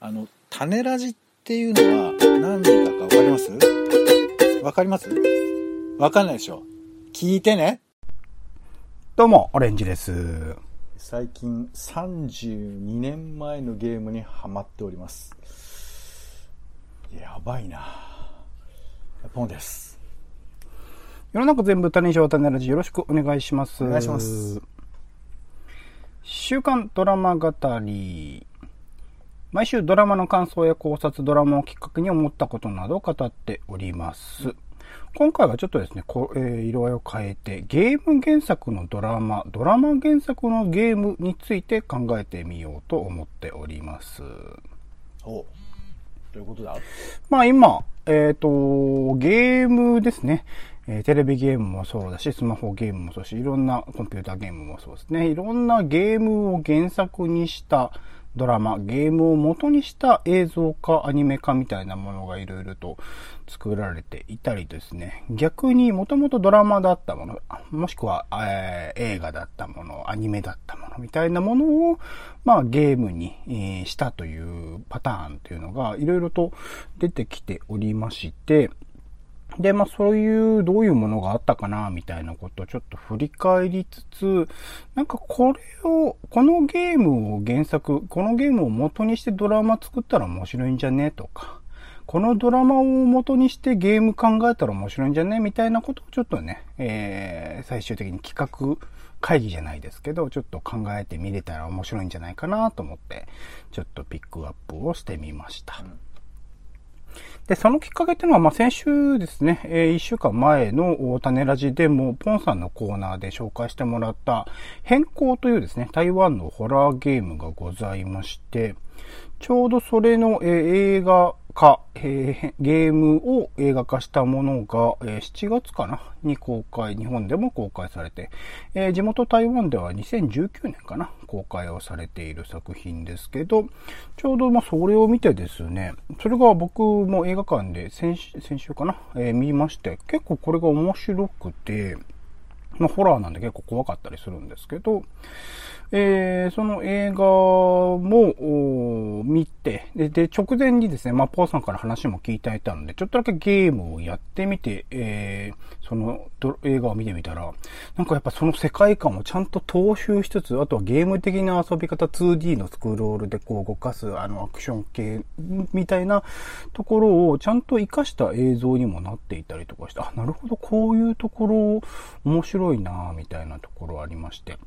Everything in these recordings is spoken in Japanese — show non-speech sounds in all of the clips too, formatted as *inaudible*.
あの、種ラジっていうのは何だかわかります？わかります？わかんないでしょ聞いてね。どうも、オレンジです。最近32年前のゲームにハマっております。やばいなポンです。世の中全部種賞種ラジよろしくお願いします。お願いします。週刊ドラマ語り。毎週ドラマの感想や考察、ドラマをきっかけに思ったことなどを語っております。今回はちょっとですね、こえー色合いを変えて、ゲーム原作のドラマ、ドラマ原作のゲームについて考えてみようと思っております。おどういうことだ？まあ今、えっ、と、ゲームですね。えーテレビゲームもそうだし、スマホゲームもそうだし、いろんなコンピューターゲームもそうですね。いろんなゲームを原作にしたドラマ、ゲームを元にした映像化、アニメ化みたいなものがいろいろと作られていたりですね。逆にもともとドラマだったもの、もしくは、えー映画だったもの、アニメだったものみたいなものを、まあゲームに、えーしたというパターンというのがいろいろと出てきておりまして、で、まあそういう、どういうものがあったかな、みたいなことをちょっと振り返りつつ、なんかこれを、このゲームを原作、このゲームを元にしてドラマ作ったら面白いんじゃねとか、このドラマを元にしてゲーム考えたら面白いんじゃねみたいなことをちょっとね、えー、最終的に企画会議じゃないですけど、ちょっと考えてみれたら面白いんじゃないかなと思って、ちょっとピックアップをしてみました。で、そのきっかけっていうのは、まあ、先週ですね、えー、1週間前の種ラジでも、ポンさんのコーナーで紹介してもらった、変更というですね、台湾のホラーゲームがございまして、ちょうどそれの、え映画化、えゲームを映画化したものが、え7月かな？に公開、日本でも公開されて、え地元台湾では2019年かな？公開をされている作品ですけど、ちょうどまあそれを見てですね、それが僕も映画館で先週先週かな、えー見まして、結構これが面白くて、まあ、ホラーなんで結構怖かったりするんですけど、えーその映画も見てで、で、直前にですね、まあ、ポーさんから話も聞いていたので、ちょっとだけゲームをやってみて、えーその映画を見てみたら、なんかやっぱその世界観をちゃんと踏襲しつつ、あとはゲーム的な遊び方 2D のスクロールでこう動かすあのアクション系みたいなところをちゃんと活かした映像にもなっていたりとかして、あ、なるほど、こういうところ面白いなみたいなところありまして。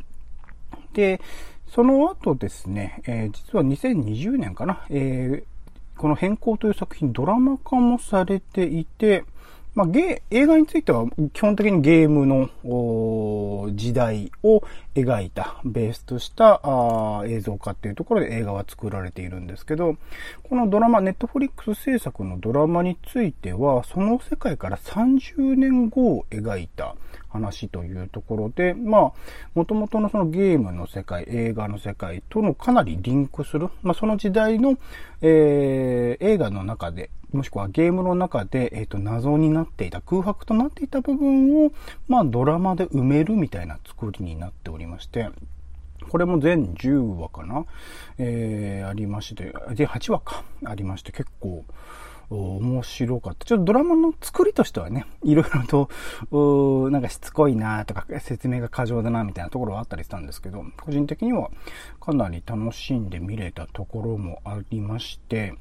で、その後ですね、えー実は2020年かな、えーこの変更という作品ドラマ化もされていて、まあ、映画については基本的にゲームの時代を描いたベースとしたあ映像化っていうところで映画は作られているんですけど、このドラマ、ネットフリックス制作のドラマについては、その世界から30年後を描いた話というところで、まあ、元々のそのゲームの世界、映画の世界とのかなりリンクする、まあ、その時代の、えー映画の中で、もしくはゲームの中で、えっ、と、謎になっていた、空白となっていた部分を、まあ、ドラマで埋めるみたいな作りになっておりまして、これも全10話かなえー、ありまして、で、8話か、ありまして、結構、面白かった。ちょっとドラマの作りとしてはね、いろいろと、なんかしつこいなとか、説明が過剰だなみたいなところはあったりしたんですけど、個人的にはかなり楽しんで見れたところもありまして、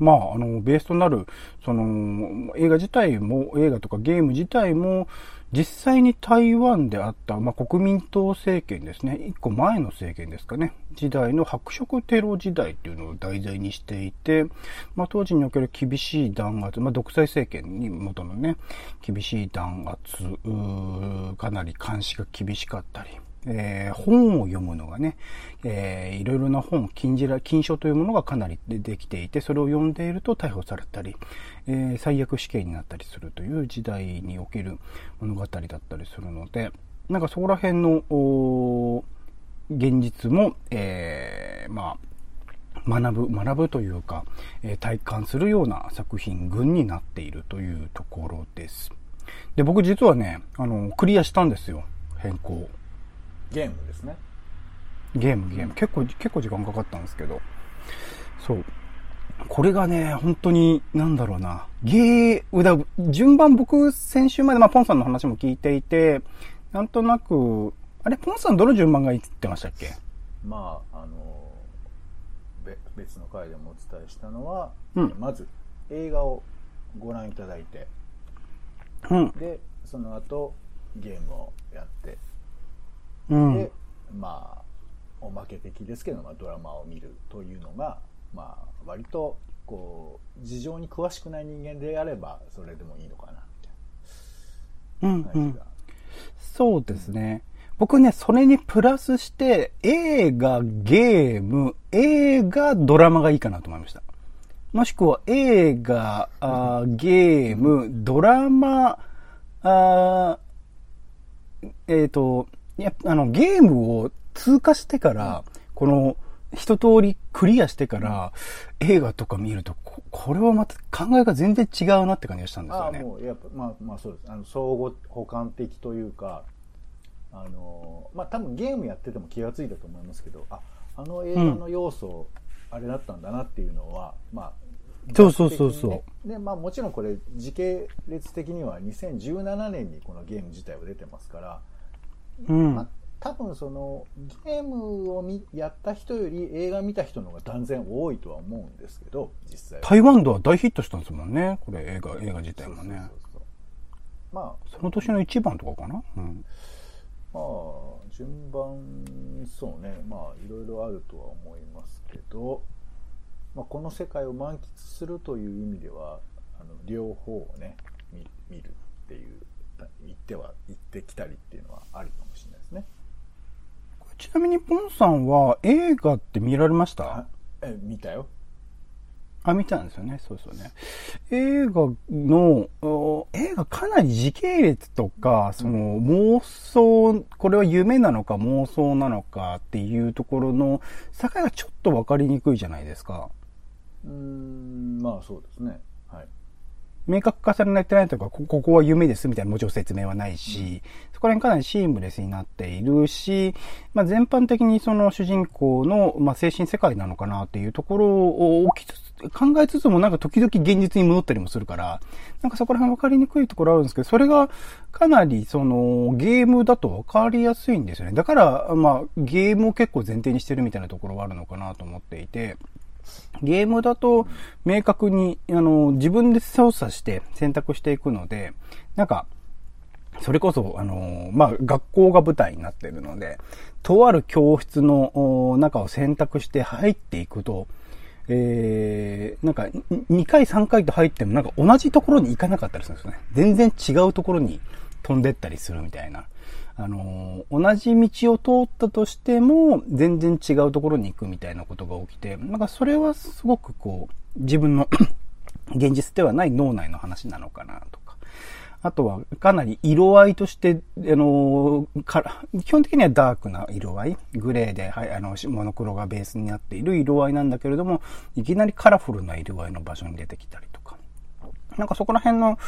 まあ、あの、ベースとなる、その、映画自体も、映画とかゲーム自体も、実際に台湾であった、まあ、国民党政権ですね。一個前の政権ですかね。時代の白色テロ時代というのを題材にしていて、まあ、当時における厳しい弾圧、まあ、独裁政権に元のね、厳しい弾圧、かなり監視が厳しかったり、えー本を読むのがね、えーいろいろな本、禁じら、禁書というものがかなり出てきていて、それを読んでいると逮捕されたり、えー最悪死刑になったりするという時代における物語だったりするので、なんかそこら辺の、現実も、えーまあ、学ぶ、学ぶというか、えー体感するような作品群になっているというところです。で、僕実はね、あの、クリアしたんですよ。変更。ゲームですね。ゲーム、ゲーム。結構、結構時間かかったんですけど。そう。これがね、本当に、なんだろうな。ゲー、だ順番僕、先週まで、まあ、ポンさんの話も聞いていて、なんとなく、あれ、ポンさんどの順番が言ってましたっけ？まああのべ別の回でもお伝えしたのは、うんまず映画をご覧いただいてうん。でその後ゲームをやってうん。で、まあおまけ的ですけど、まあ、ドラマを見るというのが、まあ、割とこう事情に詳しくない人間であればそれでもいいのかなうんみたいな感じが、そうですね。僕ね、それにプラスして、映画、ゲーム、映画、ドラマがいいかなと思いました。もしくは映画、あーゲーム、ドラマ、あーえっ、と、やあの、ゲームを通過してから、この、一通りクリアしてから、映画とか見ると、ここれはまた考えが全然違うなって感じがしたんですああよね。もうやっぱまあまあそうです。あの相互補完的というかあのまあ多分ゲームやってても気がついたと思いますけどああの映画の要素、あれだったんだなっていうのはまあそうそうそうそう。でまあもちろんこれ時系列的には2017年にこのゲーム自体は出てますから、うん。まあ多分そのゲームを見やった人より映画見た人の方が断然多いとは思うんですけど実際は台湾では大ヒットしたんですもんね。これ映画、映画自体もね。まあその年の一番とかかな？うん。まあ順番そうねまあいろいろあるとは思いますけど、まあ、この世界を満喫するという意味ではあの両方をね見見るっていう行っては行ってきたりっていうのはありかもしれないですねちなみに、ポンさんは映画って見られました？あえ見たよあ、見たんですよね。そうですよね。映画の、お映画かなり時系列とか、その妄想、これは夢なのか妄想なのかっていうところの境がちょっとわかりにくいじゃないですか。うーんまあそうですねはい明確化されてないとか、こここは夢ですみたいなもちろん説明はないし、そこら辺かなりシームレスになっているし、まあ、全般的にその主人公の、まあ、精神世界なのかなっていうところを置きつつ、考えつつもなんか時々現実に戻ったりもするから、なんかそこら辺分かりにくいところあるんですけど、それがかなりそのゲームだと分かりやすいんですよね。だから、まあゲームを結構前提にしてるみたいなところはあるのかなと思っていて、ゲームだと明確に、あの、自分で操作して選択していくので、なんか、それこそ、あの、まあ、学校が舞台になっているので、とある教室の中を選択して入っていくと、えー、なんか、2回3回と入ってもなんか同じところに行かなかったりするんですよね。全然違うところに飛んでったりするみたいな。あの同じ道を通ったとしても、全然違うところに行くみたいなことが起きて、なんかそれはすごくこう、自分の *coughs* 現実ではない脳内の話なのかなとか。あとは、かなり色合いとして、あのから、基本的にはダークな色合い、グレーで、はい、あの、モノクロがベースになっている色合いなんだけれども、いきなりカラフルな色合いの場所に出てきたりとか。なんかそこら辺の、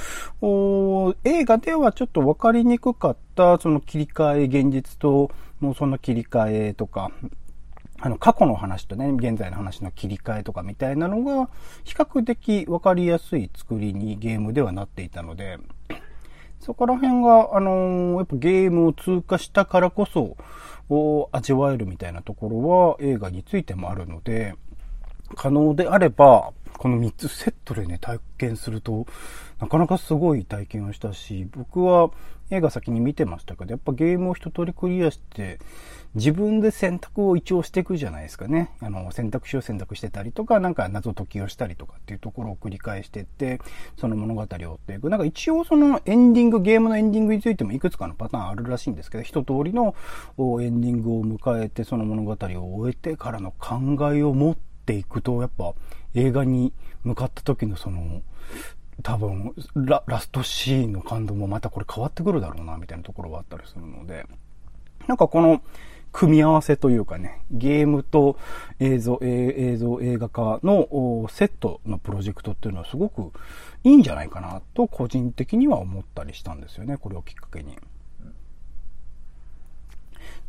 映画ではちょっと分かりにくかった、その切り替え、現実と妄想の切り替えとか、あの、過去の話とね、現在の話の切り替えとかみたいなのが、比較的分かりやすい作りにゲームではなっていたので、そこら辺が、あのーやっぱゲームを通過したからこそ、お味わえるみたいなところは映画についてもあるので、可能であれば、この3つセットでね、体験すると、なかなかすごい体験をしたし、僕は映画先に見てましたけど、やっぱゲームを一通りクリアして、自分で選択を一応していくじゃないですかね。あの、選択肢を選択してたりとか、なんか謎解きをしたりとかっていうところを繰り返してって、その物語を追っていく。なんか一応そのエンディング、ゲームのエンディングについてもいくつかのパターンあるらしいんですけど、一通りのエンディングを迎えて、その物語を終えてからの考えを持っていくと、やっぱ映画に向かった時のその、多分ラ、ラストシーンの感動もまたこれ変わってくるだろうな、みたいなところはあったりするので、なんかこの、組み合わせというかね、ゲームと映像、映像映画化のセットのプロジェクトっていうのはすごくいいんじゃないかなと個人的には思ったりしたんですよね、これをきっかけに。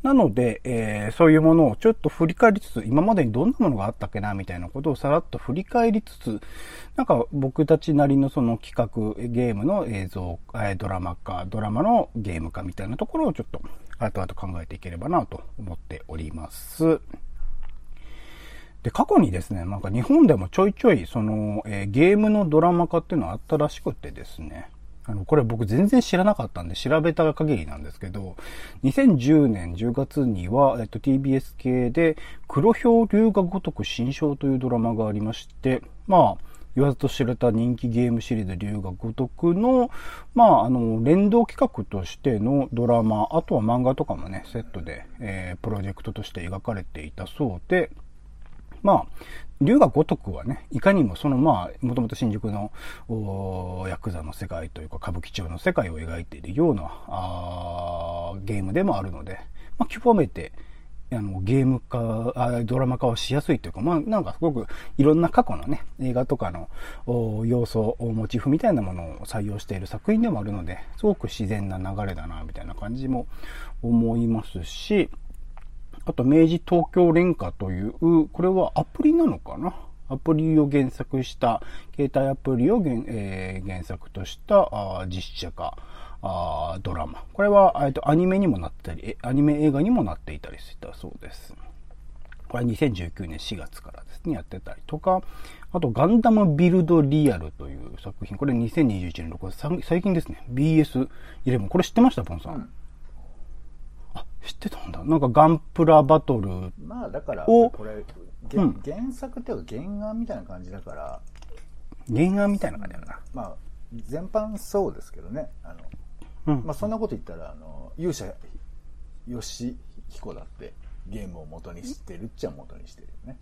なので、えー、そういうものをちょっと振り返りつつ、今までにどんなものがあったっけな、みたいなことをさらっと振り返りつつ、なんか僕たちなりのその企画、ゲームの映像、ドラマ化、ドラマのゲーム化みたいなところをちょっと後々考えていければなと思っております。で、過去にですね、なんか日本でもちょいちょい、その、えー、ゲームのドラマ化っていうのはあったらしくてですね、あの、これ僕全然知らなかったんで調べた限りなんですけど、2010年10月には、えっと、TBS 系で、黒氷龍が如く新章というドラマがありまして、まあ、言わずと知れた人気ゲームシリーズ龍が如くの、まあ、あの、連動企画としてのドラマ、あとは漫画とかもね、セットで、えー、プロジェクトとして描かれていたそうで、まあ、龍が如くはね、いかにもそのまあ、もともと新宿の、ヤクザの世界というか歌舞伎町の世界を描いているような、あーゲームでもあるので、まあ、極めて、あの、ゲーム化、ドラマ化はしやすいというか、まあ、なんかすごくいろんな過去のね、映画とかの要素、モチーフみたいなものを採用している作品でもあるので、すごく自然な流れだな、みたいな感じも思いますし、あと、明治東京連歌という、これはアプリなのかな？アプリを原作した、携帯アプリを原,、えー、原作とした実写化あドラマ。これは、えっと、アニメにもなったり、アニメ映画にもなっていたりしたそうです。これは2019年4月からですね、やってたりとか、あと、ガンダムビルドリアルという作品。これ2021年6月、最近ですね。BS11。これ知ってましたポンさん？うん知ってたんだ。なんかガンプラバトルまあだから、これ、うん、原作っていうか原案みたいな感じだから。原案みたいな感じだな。まあ、全般そうですけどね。あの、うん、まあそんなこと言ったら、あの、勇者吉彦だってゲームを元にしてるっちゃ元にしてるよね。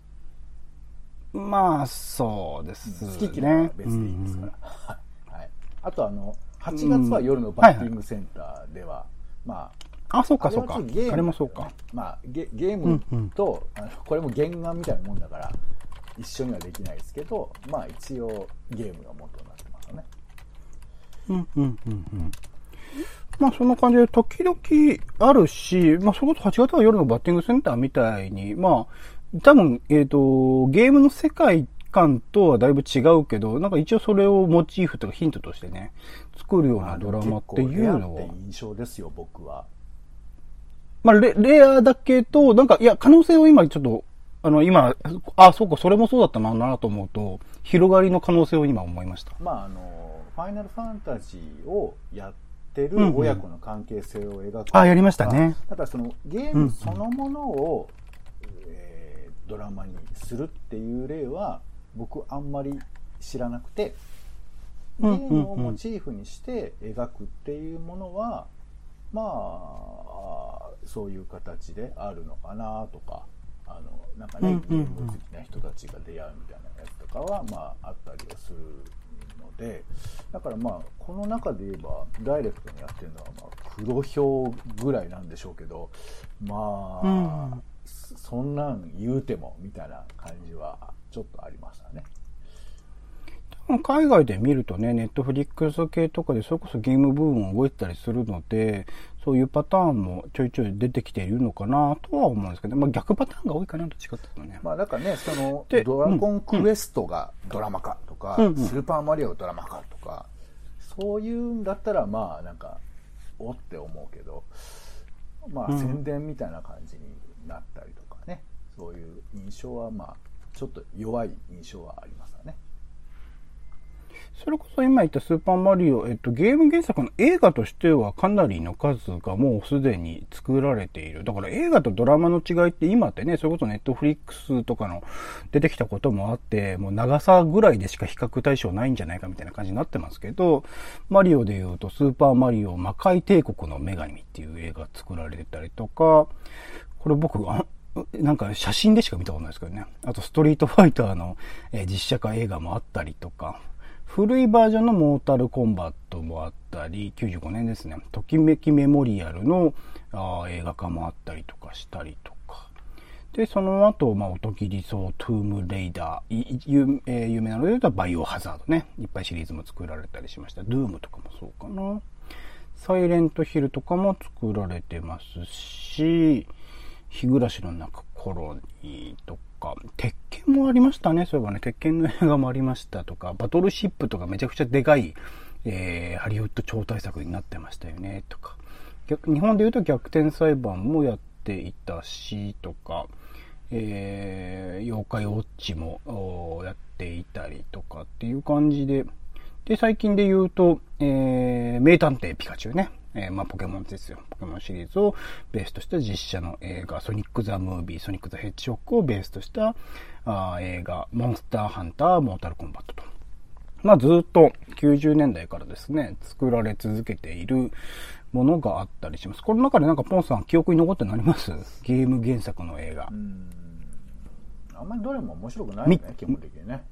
まあ、そうですね。好き嫌いは別でいいですから。はい。あとあの、8月は夜のバッティングセンターでは、まあ、あ、そうかそうか。あれもそうか。まあゲ、ゲームと、うんうん、あのこれも原案みたいなもんだから、一緒にはできないですけど、まあ一応ゲームが元になってますよね。うんうんうんうん。まあそんな感じで時々あるし、まあそこそ8月は夜のバッティングセンターみたいに、まあ多分、えっ、ー、と、ゲームの世界観とはだいぶ違うけど、なんか一応それをモチーフとかヒントとしてね、作るようなドラマっていうのは。印象ですよ、僕は。まあレ、レアだけど、なんか、いや、可能性を今ちょっと、あの、今、あ、そうか、それもそうだったな、と思うと、広がりの可能性を今思いました。まあ、あの、ファイナルファンタジーをやってる親子の関係性を描く、うんうん、あ、やりましたね。だからその、ゲームそのものを、うん、えー、ドラマにするっていう例は、僕あんまり知らなくて、ゲームをモチーフにして描くっていうものは、まあ、そういう形であるのかなとか、あの、なんかね、ゲーム好きな人たちが出会うみたいなやつとかは、まあ、あったりはするので、だからまあ、この中で言えば、ダイレクトにやってるのは、まあ、黒表ぐらいなんでしょうけど、まあ、うん、そんなん言うても、みたいな感じは、ちょっとありましたね。海外で見るとね、ネットフリックス系とかでそれこそゲーム部分を動いてたりするので、そういうパターンもちょいちょい出てきているのかなとは思うんですけど、まあ逆パターンが多いかなと違ったのね。まあだからね、その、ドラゴンクエストがドラマ化とか、うんうん、スーパーマリオドラマ化とか、そういうんだったらまあなんか、おって思うけど、まあ宣伝みたいな感じになったりとかね、そういう印象はまあ、ちょっと弱い印象はあります。それこそ今言ったスーパーマリオ、えっと、ゲーム原作の映画としてはかなりの数がもうすでに作られている。だから映画とドラマの違いって今ってね、それこそネットフリックスとかの出てきたこともあって、もう長さぐらいでしか比較対象ないんじゃないかみたいな感じになってますけど、マリオで言うとスーパーマリオ魔界帝国の女神っていう映画作られてたりとか、これ僕、なんか写真でしか見たことないですけどね。あとストリートファイターの、実写化映画もあったりとか、古いバージョンのモータルコンバットもあったり、95年ですね、ときめきメモリアルのあ映画化もあったりとかしたりとか。で、その後、まあ、音切りそう、トゥームレイダー、有,、えー、有名なので言うとバイオハザードね。いっぱいシリーズも作られたりしました。ドゥームとかもそうかな。サイレントヒルとかも作られてますし、日暮らしの中コロニーとか、鉄拳もありましたね。そういえばね、鉄拳の映画もありましたとか、バトルシップとかめちゃくちゃでかい、えー、ハリウッド超大作になってましたよね、とか。逆日本で言うと逆転裁判もやっていたし、とか、えー、妖怪ウォッチもやっていたりとかっていう感じで、で、最近で言うと、えー、名探偵ピカチュウね。えー、まあ、ポケモンですよ。ポケモンシリーズをベースとした実写の映画、ソニック・ザ・ムービー、ソニック・ザ・ヘッジホックをベースとしたあ映画、モンスター・ハンター・モータル・コンバットと。まあ、ずっと90年代からですね、作られ続けているものがあったりします。この中でなんかポンさん記憶に残ってなります？ゲーム原作の映画。あんまりどれも面白くないよね、基本的にね。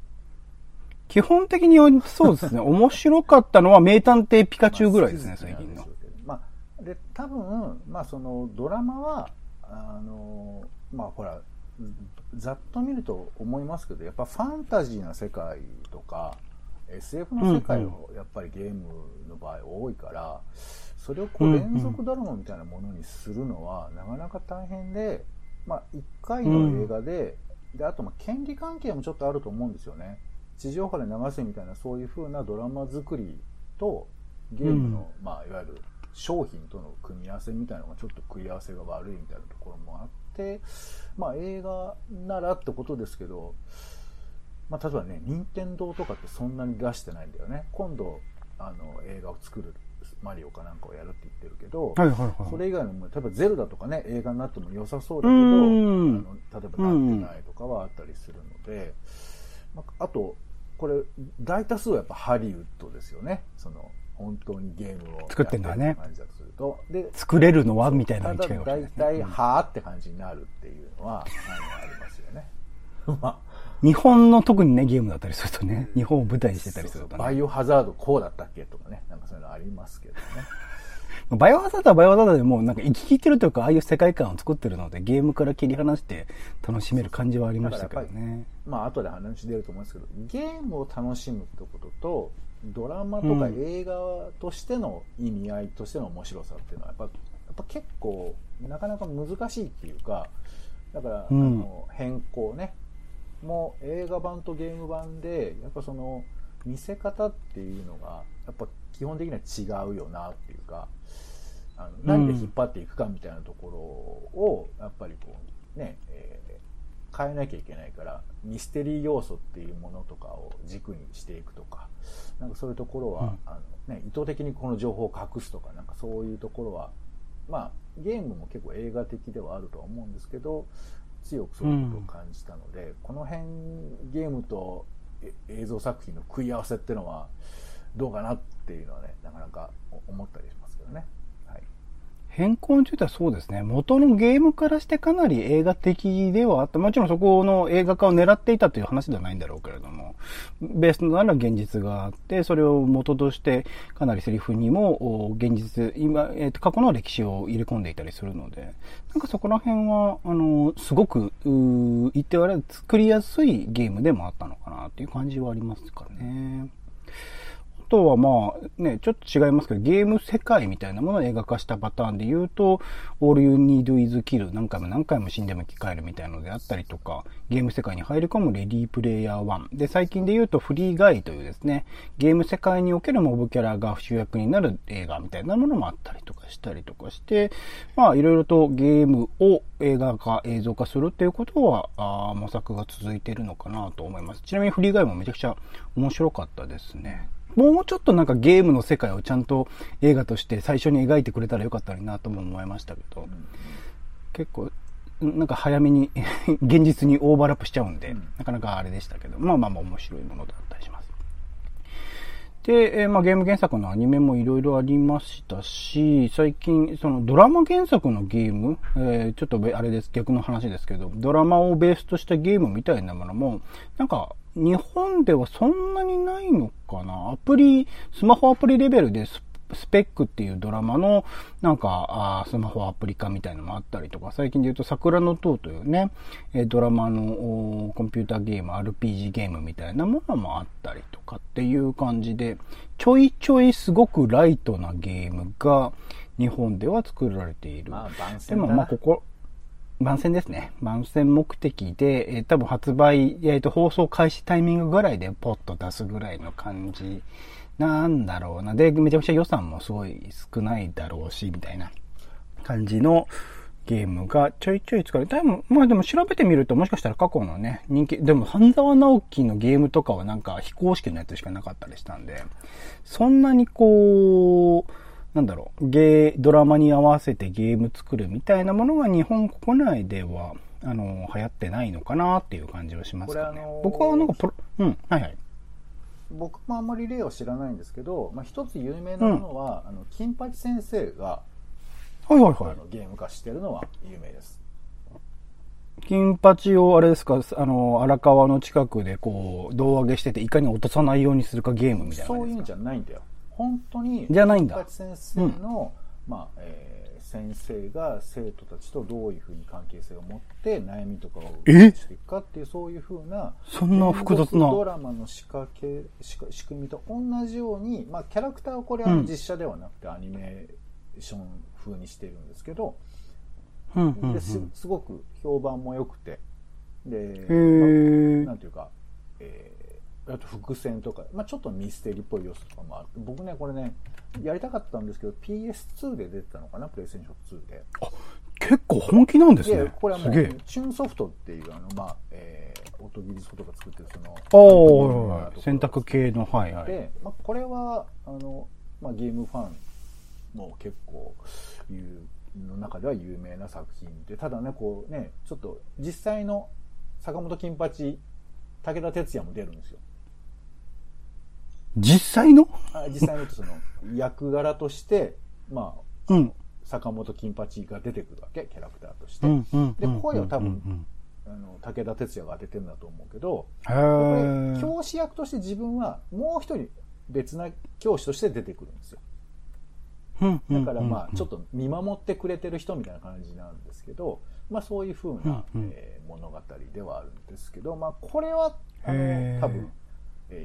基本的にそうですね。面白かったのは名探偵ピカチュウぐらいですね、*laughs* 最近の。まあ、で、多分、まあそのドラマは、あの、まあほら、ざっと見ると思いますけど、やっぱファンタジーな世界とか、SF の世界をやっぱりゲームの場合多いから、それをこう連続ドラマみたいなものにするのはなかなか大変で、まあ1回の映画で、で、あとまあ権利関係もちょっとあると思うんですよね。地上波で流すみたいなそういう風なドラマ作りとゲームの、うん、まあいわゆる商品との組み合わせみたいなのがちょっと食い合わせが悪いみたいなところもあってまあ映画ならってことですけどまあ例えばね任天堂とかってそんなに出してないんだよね。今度あの映画を作るマリオかなんかをやるって言ってるけど、はいはいはい、それ以外のも例えばゼルダとかね映画になっても良さそうだけどあの例えばなってないとかはあったりするので、まあ、あとこれ大多数はやっぱハリウッドですよね。その本当にゲームを作ってんだね。感じだとすると。で作れるのはみたいなのに近いかもしれない、ね、大体はあって感じになるっていうのはあのありますよね。*laughs* まあ。日本の特にね、ゲームだったりするとね、日本を舞台にしてたりすると、ね、バイオハザードこうだったっけとかね、なんかそういうのありますけどね。*laughs* バイオハザードはバイオハザードでもうなんか生き切ってるというか、ああいう世界観を作ってるので、ゲームから切り離して楽しめる感じはありましたけどね。まあ後で話出ると思うんですけど、ゲームを楽しむってことと、ドラマとか映画としての意味合いとしての面白さっていうのはやっぱ、やっぱ結構なかなか難しいっていうか、だから、うん、あの変更ね、も映画版とゲーム版で、やっぱその見せ方っていうのが、やっぱ基本的には違うよなっていうか、あの何で引っ張っていくかみたいなところを、やっぱりこう、ね、えー、変えなきゃいけないから、ミステリー要素っていうものとかを軸にしていくとか、なんかそういうところは、うん、あのね、意図的にこの情報を隠すとか、なんかそういうところは、まあ、ゲームも結構映画的ではあるとは思うんですけど、強くそういうことを感じたので、うん、この辺ゲームと映像作品の食い合わせっていうのはどうかなっていうのはねなかなか思ったりしますけどね。変更についてはそうですね。元のゲームからしてかなり映画的ではあった。もちろんそこの映画化を狙っていたという話ではないんだろうけれども、ベースなら現実があって、それを元としてかなりセリフにも現実、今、え、ー、と、過去の歴史を入れ込んでいたりするので、なんかそこら辺は、あの、すごく、言っては作りやすいゲームでもあったのかなっていう感じはありますかね。とはまあね、ちょっと違いますけど、ゲーム世界みたいなものを映画化したパターンで言うと、All You Need Is Kill 何回も何回も死んでも生き返るみたいのであったりとか、ゲーム世界に入り込むレディープレイヤー1。で、最近で言うとフリーガイというですね、ゲーム世界におけるモブキャラが主役になる映画みたいなものもあったりとかしたりとかして、まあいろいろとゲームを映画化、映像化するっていうことは、あ模索が続いているのかなと思います。ちなみにフリーガイもめちゃくちゃ面白かったですね。もうちょっとなんかゲームの世界をちゃんと映画として最初に描いてくれたらよかったのになとも思いましたけど、結構、なんか早めに *laughs* 現実にオーバーラップしちゃうんで、なかなかあれでしたけど、まあまあまあ面白いものだったりします。で、えー、まあゲーム原作のアニメもいろいろありましたし、最近、そのドラマ原作のゲーム、えー、ちょっとあれです、逆の話ですけど、ドラマをベースとしたゲームみたいなものも、なんか日本ではそんなにないのかな？アプリ、スマホアプリレベルで、スペックっていうドラマの、なんか、あスマホアプリ化みたいなのもあったりとか、最近で言うと桜の塔というね、えドラマのコンピューターゲーム、RPG ゲームみたいなものもあったりとかっていう感じで、ちょいちょいすごくライトなゲームが日本では作られている。まあ、番でもまあここ、番宣ですね。番宣目的で、えー多分発売、えーと、放送開始タイミングぐらいでポッと出すぐらいの感じなんだろうな。で、めちゃくちゃ予算もすごい少ないだろうし、みたいな感じのゲームがちょいちょい使われて、でも、まあでも調べてみるともしかしたら過去のね、人気、でも半沢直樹のゲームとかはなんか非公式のやつしかなかったりしたんで、そんなにこう、なんだろう、ゲー、ドラマに合わせてゲーム作るみたいなものが日本国内では、あの、流行ってないのかなっていう感じはしますかね。あのー僕はなんかプロ、うん、はいはい。僕もあんまり例を知らないんですけど、まあ、一つ有名なものは、あの金八先生が、はいはいはい。あのゲーム化してるのは有名です。金八をあれですか、あの、荒川の近くでこう、胴上げしてて、いかに落とさないようにするかゲームみたいなそういうん。じゃないんだよ。本当に、じゃないん先生の、まあ、えー先生が生徒たちとどういうふうに関係性を持って悩みとかをえしていくかっていうそういうふうなそんな複雑な。ドラマの仕掛け仕組みと同じように、まあ、キャラクターはこれはうん。実写ではなくてアニメーション風にしてるんですけど、うんうんうん。ですすごく評判も良くてで、へまあーなんていうか、えーあと伏線とか、まあ、ちょっとミステリーっぽい要素とかもあって僕ねこれねやりたかったんですけど PS2 で出てたのかなプレイステーション2で結構本気なんですでね。これはもう。チューンソフトっていうあのまあえー、音ギリストとか作ってるそのおー、選択系の、はいはい。で、まあ、これはあの、まあ、ゲームファンも結構いうの中では有名な作品でただねこうねちょっと実際の坂本金八武田鉄矢も出るんですよ実際の？あ実際のその役柄としてまあうん。坂本金八が出てくるわけキャラクターとして、うんうん。で声を多分あの武田鉄矢が当ててるんだと思うけど。教師役として自分はもう一人別な教師として出てくるんですよ。だからまあちょっと、と見守ってくれてる人みたいな感じなんですけど、まあそういう風な、うんうん。えー物語ではあるんですけど、まあこれはあの多分、えー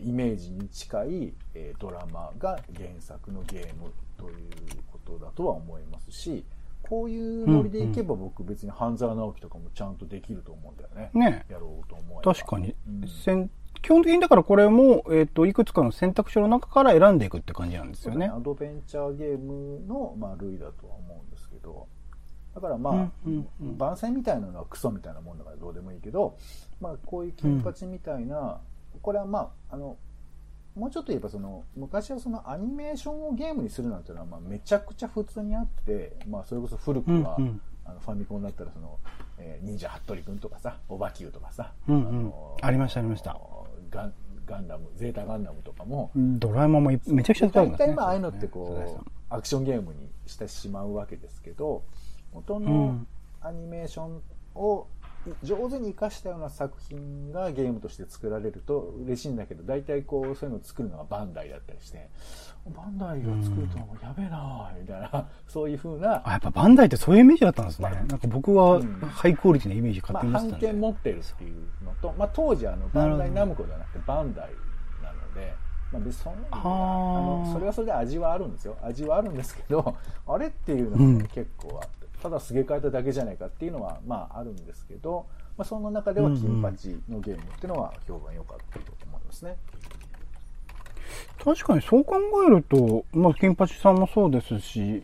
イメージに近い、えードラマが原作のゲームということだとは思いますし、こういうノリでいけば僕別に半沢直樹とかもちゃんとできると思うんだよね。ねやろうと思えば。確かにうん。基本的にだからこれも、えっ、と、いくつかの選択肢の中から選んでいくって感じなんですよねね。アドベンチャーゲームの、まあ、類だとは思うんですけどだからまあ、うんうんうん番宣みたいなのはクソみたいなもんだからどうでもいいけど、まあ、こういう金八みたいな、これはまああのもうちょっと言えばその昔はそのアニメーションをゲームにするなんていうのはまあめちゃくちゃ普通にあって、まあ、それこそ古くは、うんうん。あのファミコンだったらその、えー忍者ハットリくんとかさオバキューとかさ、うんうん。のありましたありました。ガンガンダムゼータガンダムとかも、ドラえもんもいめちゃくちゃ使うんですね。大体まあああいうのってこうアクションゲームにしてしまうわけですけど元うのん。アニメーションを上手に生かしたような作品がゲームとして作られると嬉しいんだけど大体こうそういうのを作るのがバンダイだったりしてバンダイが作るとやべえなみたいな。そういう風な。あ、やっぱバンダイってそういうイメージだったんですね。なんか僕はうん。ハイクオリティなイメージまあ、勝手に持ってたんで。版権持ってるっていう。のと、まあ、当時あのバンダイナムコじゃなくてバンダイなので、まあ、別にそんなにあのそれはそれで味はあるんですよ。味はあるんですけどあれっていうのが、結構あってただすげ替えただけじゃないかっていうのはまああるんですけど、まあ、その中では金八のゲームっていうのは評判良かったと思いますね。確かにそう考えると、まあ、金八さんもそうですし、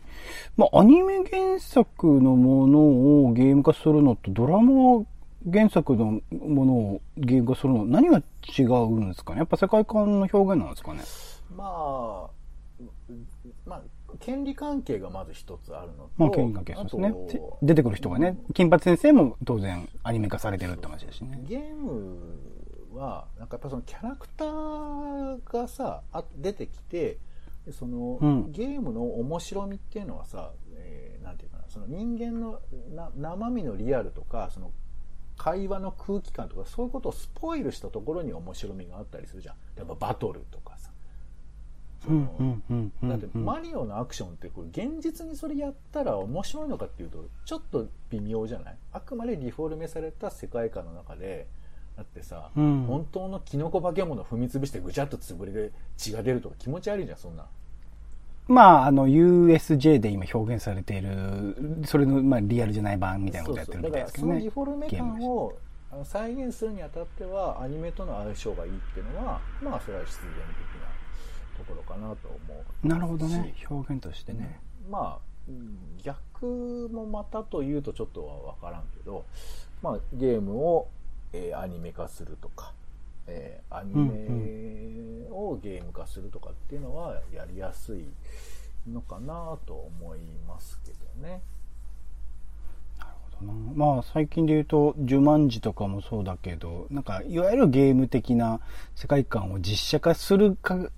まあ、アニメ原作のものをゲーム化するのと、ドラマ原作のものをゲーム化するの、何が違うんですかね？やっぱ世界観の表現なんですかね？まあ、まあ、権利関係がまず一つあるのと、まあ、権利関係ですね。出てくる人がね、金八先生も当然アニメ化されてるって話ですしね。ゲームはなんかやっぱそのキャラクターがさあ出てきてその、うん。ゲームの面白みっていうのはさ、えーなんていうかなその人間のな生身のリアルとかその会話の空気感とかそういうことをスポイルしたところに面白みがあったりするじゃん。例えばバトルとかだってマリオのアクションってこれ現実にそれやったら面白いのかっていうとちょっと微妙じゃない？あくまでリフォルメされた世界観の中でだってさ、うん。本当のキノコ化け物踏み潰してぐちゃっと潰れて血が出るとか気持ち悪いじゃんそんな。まあ、あの、USJ で今表現されている、それの、まあ、リアルじゃない版みたいなことやってるみたいですけどね。だからそのリフォルメゲームです感を再現するにあたってはアニメとの相性がいいっていうのはまあそれは必然ところかなと思うなるほどねし。表現としてね。まあうん逆もまたというとちょっとは分からんけど、まあ、ゲームを、えーアニメ化するとか、えーアニメをゲーム化するとかっていうのはやりやすいのかなと思いますけどね。まあ、最近で言うと、呪文字とかもそうだけど、なんか、いわゆるゲーム的な世界観を実写化するか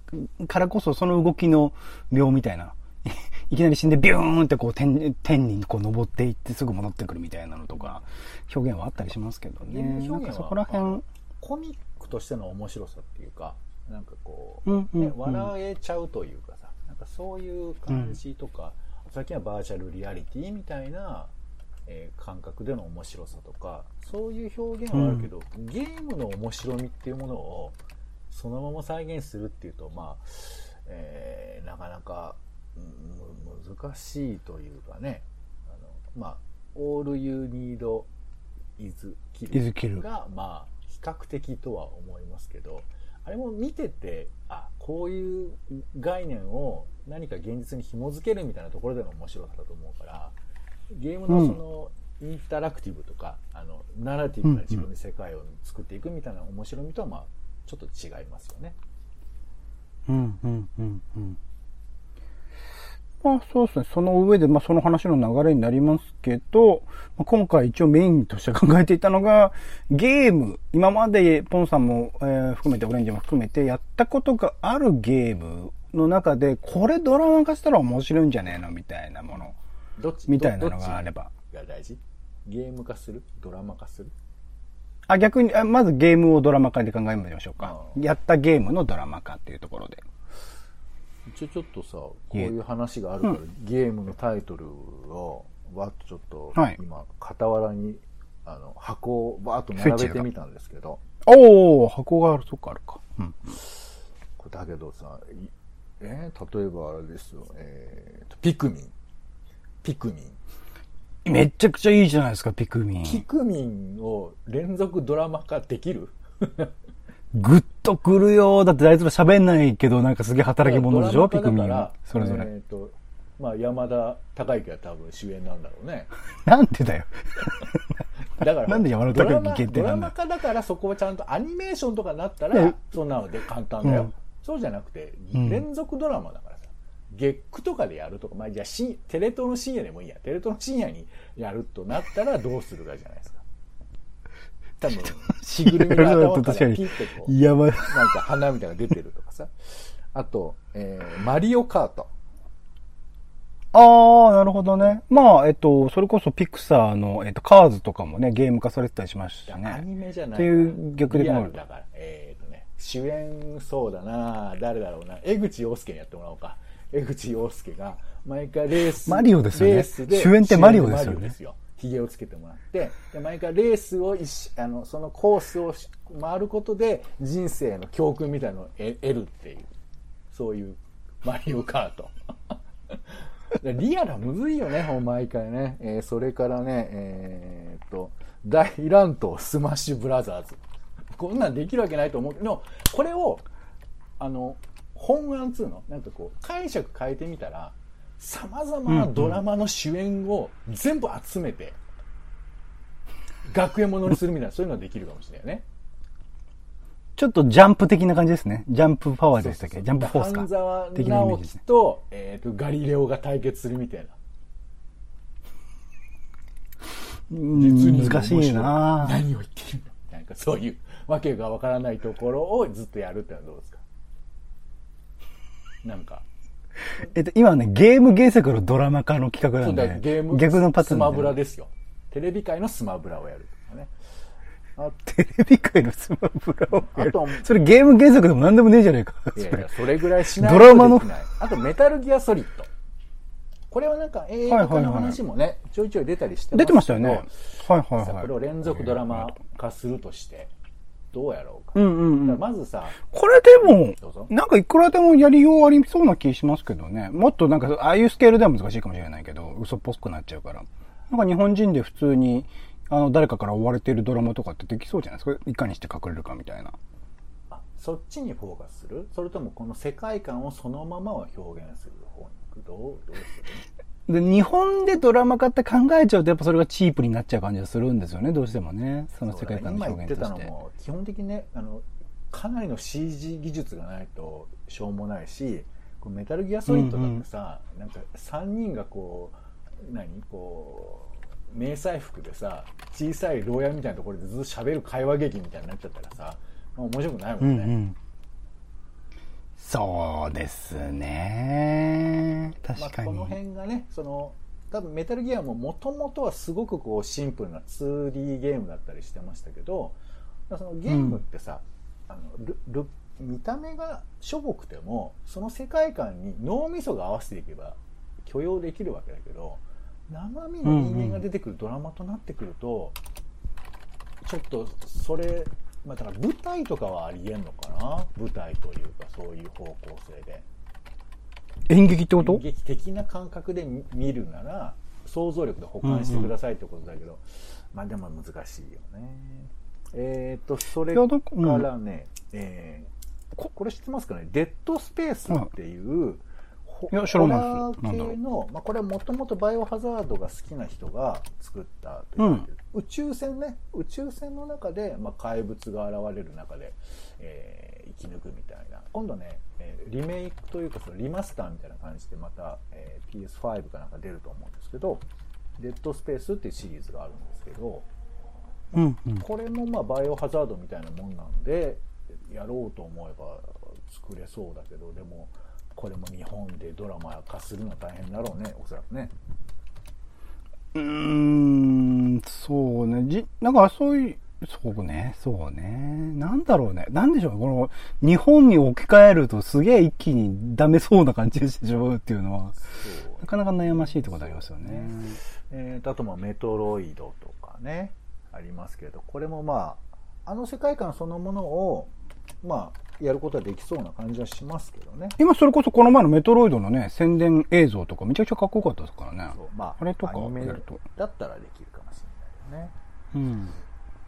からこそ、その動きの秒みたいな。*laughs* いきなり死んでビューンってこう天天にこう登っていってすぐ戻ってくるみたいなのとか表現はあったりしますけどね。ム表現はなんかそこら辺、コミックとしての面白さっていうかなんかこう、うんうんうんね、笑えちゃうというかさなんかそういう感じとか、最近はバーチャルリアリティみたいな、えー感覚での面白さとかそういう表現はあるけど、ゲームの面白みっていうものをそのまま再現するっていうとまあ、えーなかなか、うんむ難しいというかね。あのまあ「All You Need Is Kill」Is Kill がまあ比較的とは思いますけどあれも見ててあこういう概念を何か現実に紐づけるみたいなところでの面白さだと思うからゲームのその、インタラクティブとかあのナラティブな自分の世界を作っていくみたいな面白みとはまあちょっと違いますよね。うん、うん、うん、うん。まあそうですね。その上で、まあその話の流れになりますけど、まあ、今回一応メインとして考えていたのが、ゲーム、今までポンさんも、えー含めてオレンジも含めてやったことがあるゲームの中で、これドラマ化したら面白いんじゃねえの？みたいなもの。どっちみたいなのどがあれば。が大事？ゲーム化する？ドラマ化する？あ、逆に、あまずゲームをドラマ化で考えましょうか。あ。やったゲームのドラマ化っていうところで。一応ちょっとさこういう話があるから、ゲームのタイトルをわっとちょっとはい。今傍らにあの箱をバーッと並べてみたんですけど。おー、箱がある、そっかあるか。うん。これだけどさいえー？例えばあれですよ、えーとピクミンピクミンめっちゃくちゃいいじゃないですか、ピクミン。ピクミンを連続ドラマ化できる？*laughs* ぐっとくるよ。だってあいつら喋んないけど、なんかすげえ働き者でしょ、ピクミン。それぞれ。えーとまあ、山田孝之は多分主演なんだろうね *laughs* なんでだよ。*laughs* だからなんで山田孝之限定ドラなんだマ化だからそこはちゃんとアニメーションとかになったえらそんなので簡単だよ、うんそうじゃなくてうん連続ドラマだ月9とかでやるとか、まあ、じゃあ深テレ東の深夜でもいいや。テレ東の深夜にやるとなったらどうするかじゃないですか。多分 *laughs* 着ぐるみの頭からピッてこういや、*laughs* まあ、なんか花みたいなのが出てるとかさ。あと、えーマリオカート。あー、なるほどね。まあ、えっと、それこそピクサーの、えっと、カーズとかもね、ゲーム化されてたりしましたアニね。メじゃない。っていう逆で考える。だから。えっ、とね主演そうだな。誰だろうな。江口洋介にやってもらおうか江口洋介が毎回レースマリオですよね。レースで主演ってマリオですよね。マですよ。ひげをつけてもらってで毎回レースを一しあのそのコースをし回ることで人生の教訓みたいなのを得得るっていうそういうマリオカート。*laughs* リアルはむずいよね、ほんま毎回ね。えーそれからね、えーっと、大乱闘スマッシュブラザーズ。こんなんできるわけないと思う。けど、これを、あの、翻案つうの？なんかこう、解釈変えてみたら、様々なドラマの主演を全部集めて、学園ものにするみたいな、そういうのはできるかもしれないよね。ちょっとジャンプ的な感じですね。ジャンプパワーでしたっけ？ジャンプフォースか半。沢直。樹と、えーっと、ガリレオが対決するみたいな。うん難しいな何を言ってるの？なんかそういうわけがわからないところをずっとやるってのはどうですか？なんかえっと、今ね、ゲーム原作のドラマ化の企画なんだで、ゲーム逆のパターンスマブラですよテレビ界のスマブラをやるとかねあテレビ界のスマブラをやるあとそれゲーム原作でも何でもねえじゃねえか。いやいやそれ、ぐらいしないとドラマの。あと、メタルギアソリッド。これはなんか映画化の話もね、ちょいちょい出たりして出てましたよね。はいはいはい。さこれを連続ドラマ化するとして、どうやろうか。うんうんだうん。まずさ、これでもなんかいくらでもやりようありそうな気しますけどね。もっとなんか、ああいうスケールでは難しいかもしれないけど、嘘っぽくなっちゃうから。なんか日本人で普通に、あの、誰かから追われているドラマとかってできそうじゃないですか。いかにして隠れるかみたいな。あそっちにフォーカスするそれともこの世界観をそのままを表現する方に行くどうどうするで、日本でドラマ化って考えちゃうと、やっぱそれがチープになっちゃう感じがするんですよね、どうしてもね。その世界観の表現として。たのも基本的にねあのかなりの CG 技術がないとしょうもないしこうメタルギアソリッドだってさ、なんか3人がこう何？こう迷彩服でさ小さい牢屋みたいなところでずっと喋る会話劇みたいになっちゃったらさ、まあ、面白くないもうんんね、うん。そうですね。確まあ、この辺がねその多分メタルギアももともとはすごくこうシンプルな 2D ゲームだったりしてましたけどそのゲームってさ、あの見た目がしょぼくてもその世界観に脳みそが合わせていけば許容できるわけだけど生身の人間が出てくるドラマとなってくると、ちょっとそれ、まあ、だから舞台とかはありえんのかな？舞台というかそういう方向性で。演劇ってこと？演劇的な感覚で見見るなら想像力で保管してくださいってことだけど、まあでも難しいよね。えっ、とそれかからね、えーここれ知ってますかね？デッドスペースっていう、ほいや知らないです。ホラー系の、まあ、これはもともとバイオハザードが好きな人が作ったと言われてる、宇宙船ね。宇宙船の中で、まあ、怪物が現れる中で、えー生き抜くみたいな。今度ね、えーリメイクというかそのリマスターみたいな感じでまた、えー PS5 かなんか出ると思うんですけどデッドスペースっていうシリーズがあるんですけどうんうん。これもまあバイオハザードみたいなもんなんでやろうと思えば作れそうだけどでもこれも日本でドラマ化するのは大変だろうねおそらくねうーん、そうね。じ、なんかそういう、そうね、そうね。なんだろうね。なんでしょうね。この、日本に置き換えるとすげえ一気にダメそうな感じがしてしまうっていうのは、なかなか悩ましいところでありますよね。えーとあとまあメトロイドとかねありますけどこれもまああの世界観そのものをまあやることはできそうな感じはしますけどね今それこそこの前のメトロイドのね、宣伝映像とかめちゃくちゃかっこよかったですからね。そうまああれとかやるとだったらできるかもしれないよねうん。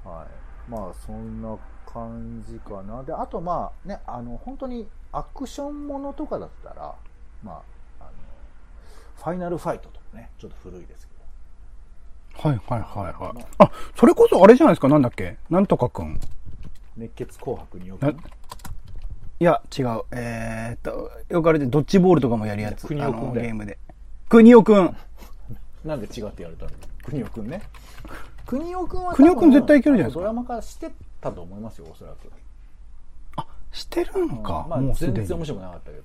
はい、まあそんな感じかなであとまあねあの本当にアクションものとかだったらまああのファイナルファイトとかねちょっと古いですけどはいはいはいはい。あ、それこそあれじゃないですか、なんだっけ？なんとかくん。熱血紅白によくないや、違う。えー、っと、よくあれでドッジボールとかもやるやつ。あ国尾くんゲームで。国尾くん。なんで違ってやれたの？国尾くんね国尾くんは国尾くん絶対いけるじゃないですかドラマ化してたと思いますよおそらくあ、してるのか。まあもう。全然面白くなかったけど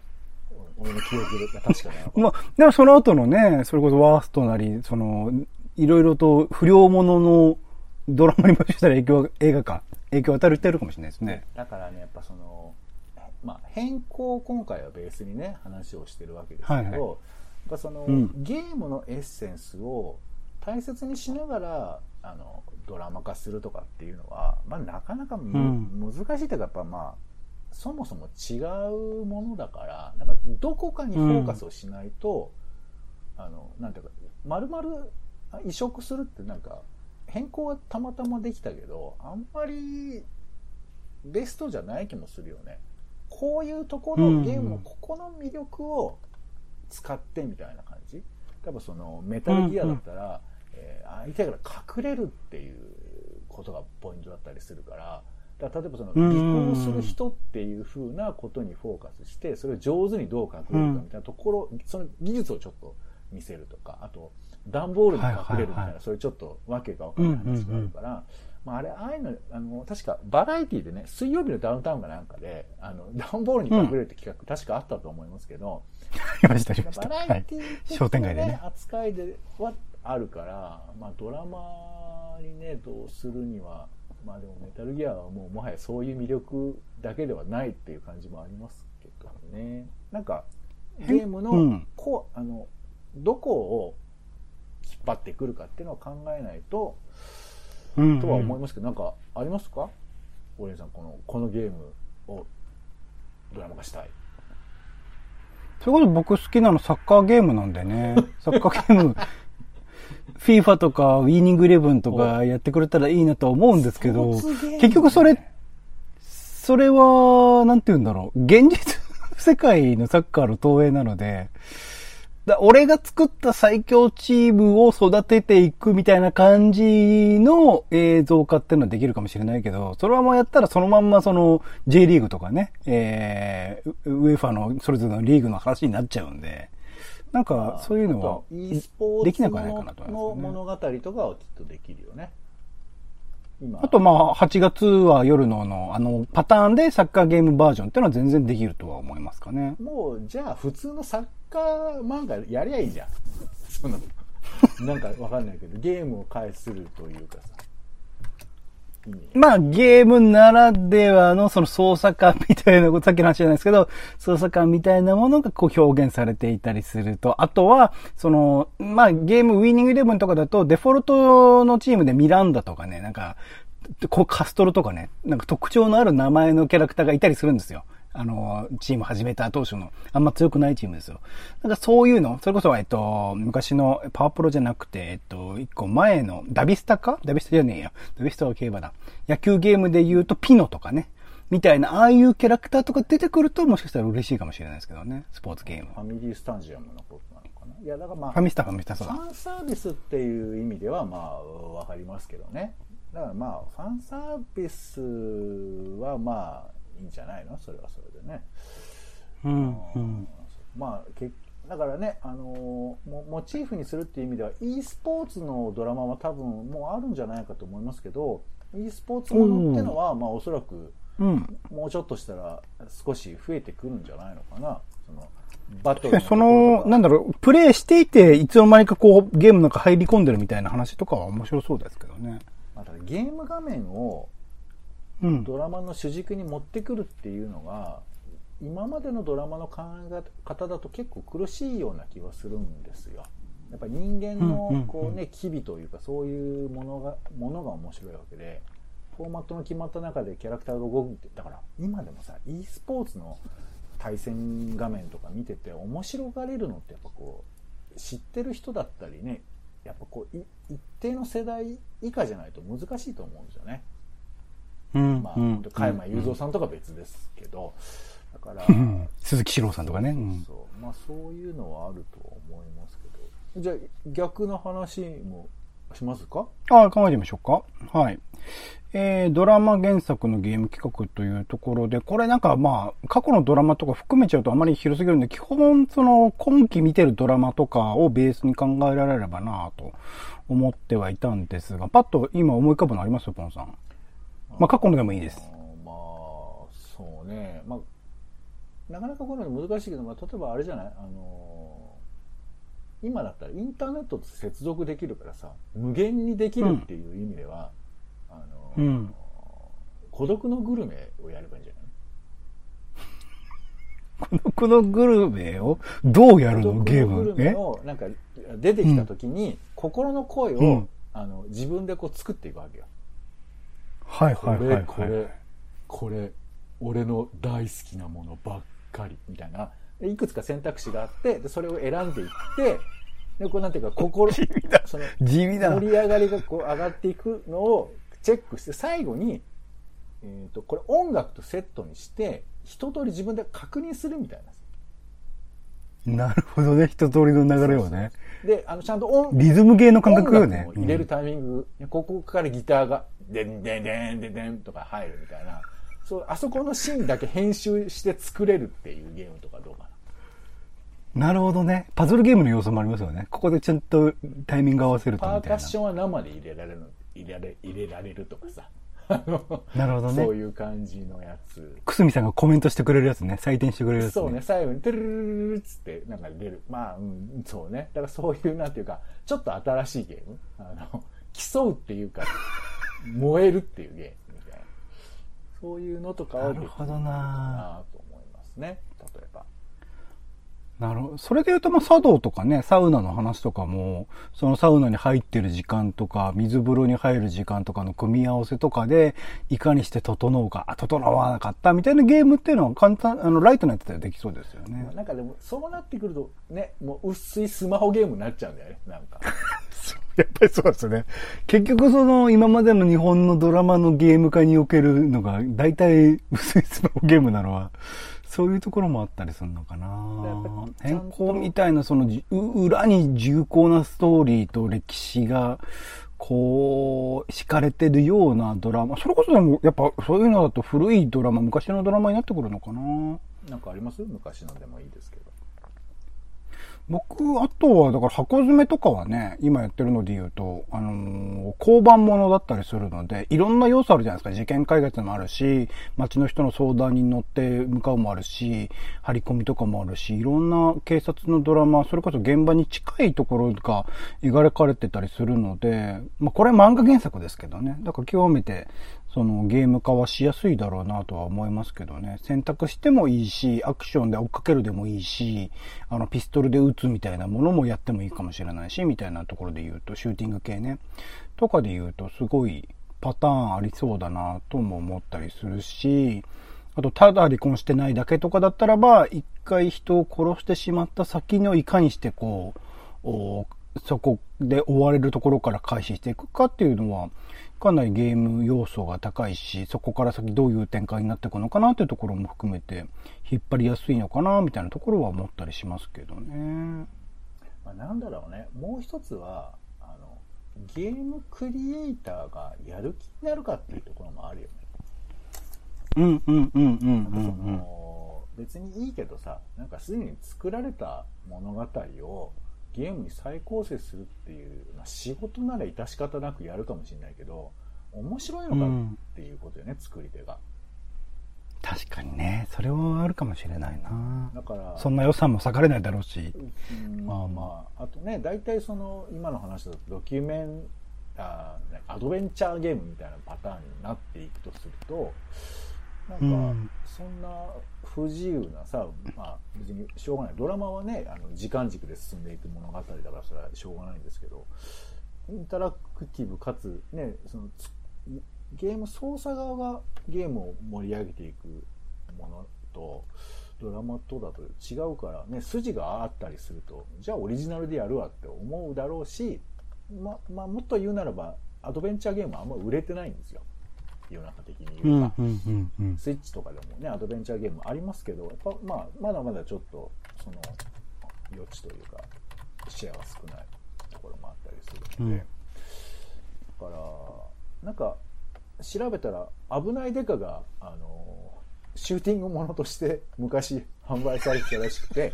俺の記憶で確かにまあ、でもその後のね、それこそワーストなり、その、いろいろと不良もののドラマにもしかしたら影響が、映画か、影響を与えてるかもしれないですね。だからねやっぱその、まあ、変更を今回はベースにね話をしてるわけですけど、はいはい。やっぱその、うん。ゲームのエッセンスを大切にしながらあのドラマ化するとかっていうのは、まあ、なかなかむ、難しいというかやっぱまあそもそも違うものだからなんかどこかにフォーカスをしないと、あのなんていうか丸々移植するってなんか変更はたまたまできたけどあんまりベストじゃない気もするよねこういうところ、うん。ゲームのここの魅力を使ってみたいな感じ。多分そのメタルギアだったら、えー相手から隠れるっていうことがポイントだったりするからだから例えばそのうん尾行する人っていうふうなことにフォーカスしてそれを上手にどう隠れるかみたいなところ、その技術をちょっと見せるとかあと段ボールに隠れるみたいな、はいはいはいそういうちょっとわけが分からない話があるから、まあ、あれああいうのあの確かバラエティでね水曜日のダウンタウンかなんかであの段ボールに隠れるって企画、確かあったと思いますけど、*laughs* ありました、ありました。バラはいエテ。ィ的商店な、ね街でね扱いではあるから、まあ、ドラマにねどうするにはまあでもメタルギアはもうもはやそういう魅力だけではないっていう感じもありますけどね。なんか、ゲームの、うんこう、あの、どこを引っ張ってくるかっていうのを考えないと、うんとは思いますけど、なんかありますか？オレンさん、この、このゲームをドラマ化したい。それこそ僕好きなのサッカーゲームなんでね。*laughs* サッカーゲーム、FIFA とかウィーニングイレブンとかやってくれたらいいなとは思うんですけど結局それ、それは、なんて言うんだろう。現実世界のサッカーの投影なので、だ俺が作った最強チームを育てていくみたいな感じの映像化っていうのはできるかもしれないけど、それはもうやったらそのまんまその J リーグとかね、えー、ウウェファのそれぞれのリーグの話になっちゃうんで、なんかそういうのは e できなくはないかなと思いのますね。物語とかはきっとできるよね。今。あとまあ、8月は夜のの、あの、パターンでサッカーゲームバージョンっていうのは全然できるとは思いますかね。もう、じゃあ普通のサッカー漫画やりゃいいじゃん。その、なんかわかんないけど、ゲームを介するというかさ。まあ、ゲームならではのその操作感みたいなこと、さっきの話じゃないですけど、操作感みたいなものがこう表現されていたりすると、あとは、その、まあ、ゲームウィーニングイレブンとかだと、デフォルトのチームでミランダとかね、なんか、こうカストロとかね、なんか特徴のある名前のキャラクターがいたりするんですよ。あの、チーム始めた当初の、あんま強くないチームですよ。なんかそういうの、それこそ、えっと、昔のパワープロじゃなくて、えっと、一個前の、ダビスタか？ダビスタじゃねえや。ダビスタは競馬だ。野球ゲームで言うと、ピノとかね。みたいな、ああいうキャラクターとか出てくると、もしかしたら嬉しいかもしれないですけどね。スポーツゲーム。ファミリースタジアムのことなのかな？いや、だからまあ、ファミスタ、ファミスタ、そうだ。ファンサービスっていう意味ではまあわかりますけどねだからまあファンサービスはまあいいんじゃないの？それはそれでねうん、うん。まあけだからね、あのーモモチーフにするっていう意味では e スポーツのドラマは多分もうあるんじゃないかと思いますけど e スポーツものってのはまあおそらくうん。もうちょっとしたら少し増えてくるんじゃないのかな？そのバトルその、なんだろう、プレイしていて、いつの間にかこう、ゲームの中入り込んでるみたいな話とかは面白そうですけどね。またゲーム画面をうん。ドラマの主軸に持ってくるっていうのが今までのドラマの考え方だと結構苦しいような気はするんですよ。やっぱり人間うんうんうんのこうね機微というかそういうものがものが面白いわけでフォーマットの決まった中でキャラクターが動くってだから今でもさ e スポーツの対戦画面とか見てて面白がれるのってやっぱこう知ってる人だったりねやっぱこうい一定の世代以下じゃないと難しいと思うんですよね。うん。まあ、加山雄三さんとか別ですけど、だから、う *laughs* ん鈴木史郎さんとかね。うんそうまあ、そういうのはあるとは思いますけどじゃあ逆の話もしますか？ああ、考えてみましょうか。はい。えー、ドラマ原作のゲーム企画というところで、これなんかまあ、過去のドラマとか含めちゃうとあまり広すぎるんで、基本その今期見てるドラマとかをベースに考えられればなと思ってはいたんですが、パッと今思い浮かぶのあります？ポンさん。まあ過去のでもいいです。まあそうね。まあなかなかこういうの難しいけど、まあ、例えばあれじゃない？あのー今だったらインターネットと接続できるからさ無限にできるっていう意味では、あのーうん。孤独のグルメをやればいいんじゃない？*laughs* このグルメをどうやるの？孤独ゲーム。のグルメえ？をなんか出てきた時に、心の声を、うん。あの自分でこう作っていくわけよ。はいこれ、はいはいはい。これこれ俺の大好きなものばっかりみたいなでいくつか選択肢があってでそれを選んでいってでこうなんていうか心地味だその地味だな盛。り上がりがこう上がっていくのをチェックして最後に、えー、とこれ音楽とセットにして一通り自分で確認するみたいな。なるほどね。一通りの流れをね。であのちゃんと音リズムゲーの感覚よ音ね。入れるタイミング、ここからギターが、でんでんでんでんでんとか入るみたいな、そう、あそこのシーンだけ編集して作れるっていうゲームとかどうかな。なるほどね。パズルゲームの要素もありますよね。ここでちゃんとタイミング合わせるとパーみたいな。カッションは生で入れられるの、入れられ、入れられるとかさ。あのなるほどねそういう感じのやつ。くすみさんがコメントしてくれるやつね。採点してくれるやつね。そうね、最後に、トゥルルルルルっつって、なんか出る。まあ、うん、そうね。だからそういう、なんていうか、ちょっと新しいゲーム。あの、競うっていうか、燃えるっていうゲームみたいな。そういうのとかをなるほどななと思いますね。なるほど。それで言うと、まあ、茶道とかね、サウナの話とかも、そのサウナに入ってる時間とか、水風呂に入る時間とかの組み合わせとかで、いかにして整うか、あ、整わなかったみたいなゲームっていうのは簡単、あの、ライトなやつでできそうですよね。なんかでも、そうなってくると、ね、もう薄いスマホゲームになっちゃうんだよね、なんか。*laughs* やっぱりそうですね。結局その今までの日本のドラマのゲーム化におけるのが大体薄いスマホゲームなのは、そういうところもあったりするのかな変と更みたいなその裏に重厚なストーリーと歴史がこう、敷かれてるようなドラマ。それこそでも、やっぱそういうのだと古いドラマ、昔のドラマになってくるのかななんかあります？昔のでもいいですけど。僕、あとは、だから箱詰めとかはね、今やってるので言うと、あのー交番ものだったりするので、いろんな要素あるじゃないですか。事件解決もあるし、街の人の相談に乗って向かうもあるし、張り込みとかもあるし、いろんな警察のドラマ、それこそ現場に近いところが描かれてたりするので、まあこれ漫画原作ですけどね。だから極めて、そのゲーム化はしやすいだろうなとは思いますけどね。選択してもいいし、アクションで追っかけるでもいいし、あの、ピストルで撃つみたいなものもやってもいいかもしれないし、みたいなところで言うと、シューティング系ね。とかで言うと、すごいパターンありそうだなとも思ったりするし、あと、ただ離婚してないだけとかだったらば、一回人を殺してしまった先のいかにしてこう、そこで追われるところから開始していくかっていうのは、かなりゲーム要素が高いし、そこから先どういう展開になっていくのかなっていうところも含めて、引っ張りやすいのかなみたいなところは思ったりしますけどね。まあ、なんだろうね。もう一つは、あの、ゲームクリエイターがやる気になるかっていうところもあるよね。うんうんうんうんうんうん。の、別にいいけどさ、なんかすでに作られた物語をゲームに再構成するっていう、まあ、仕事なら致し方なくやるかもしれないけど、面白いのかっていうことよね、作り手が。確かにね、それはあるかもしれないな。だから、そんな予算も割かれないだろうし。うんまあまあ、あとね、大体その、今の話だとドキュメン、あアドベンチャーゲームみたいなパターンになっていくとすると、なんか、そんな不自由なさ、まあ別にしょうがない。ドラマはね、あの時間軸で進んでいく物語だからそれはしょうがないんですけど、インタラクティブかつ、ね、そのゲーム操作側がゲームを盛り上げていくものと、ドラマとだと違うからね、筋があったりすると、じゃあオリジナルでやるわって思うだろうし、ま、まあ、もっと言うならば、アドベンチャーゲームはあんま売れてないんですよ。世の中的にう言えば。んうんうんうん。スイッチとかでもね、アドベンチャーゲームありますけど、やっぱまあ、まだまだちょっと、その、余地というか、シェアが少ないところもあったりするので、だから、なんか、調べたら、危ないデカが、あの、シューティングものとして昔販売されてたらしくて、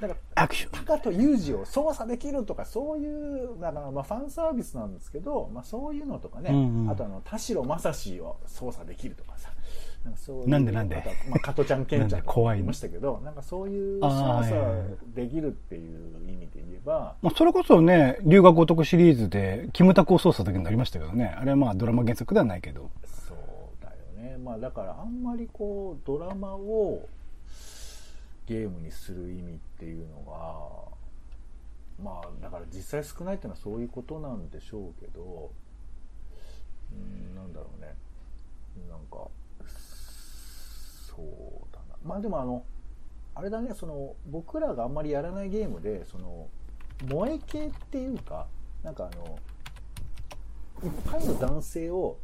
なんか、アクション。タカとユージを操作できるとか、そういう、だからまあファンサービスなんですけど、まあそういうのとかね、うんうんあとあの、田代正史を操作できるとかさ、なんかそういう。なんでなんで？まあ、加トちゃん、ケンちゃん怖いの言いましたけど、なんかそういうあ操作できるっていう意味で言えば、まあ、それこそね、留学お得シリーズで、キムタクを操作できるようになりましたけどね。あれはまあドラマ原作ではないけど。そうだよね。まあだからあんまりこう、ドラマをゲームにする意味っていうのが、まあだから実際少ないっていうのはそういうことなんでしょうけど、うん、なんだろうね。なんか、そうだな。まあでもあの、あれだね、その、僕らがあんまりやらないゲームで、その、萌え系っていうか、なんかあの、一般の男性を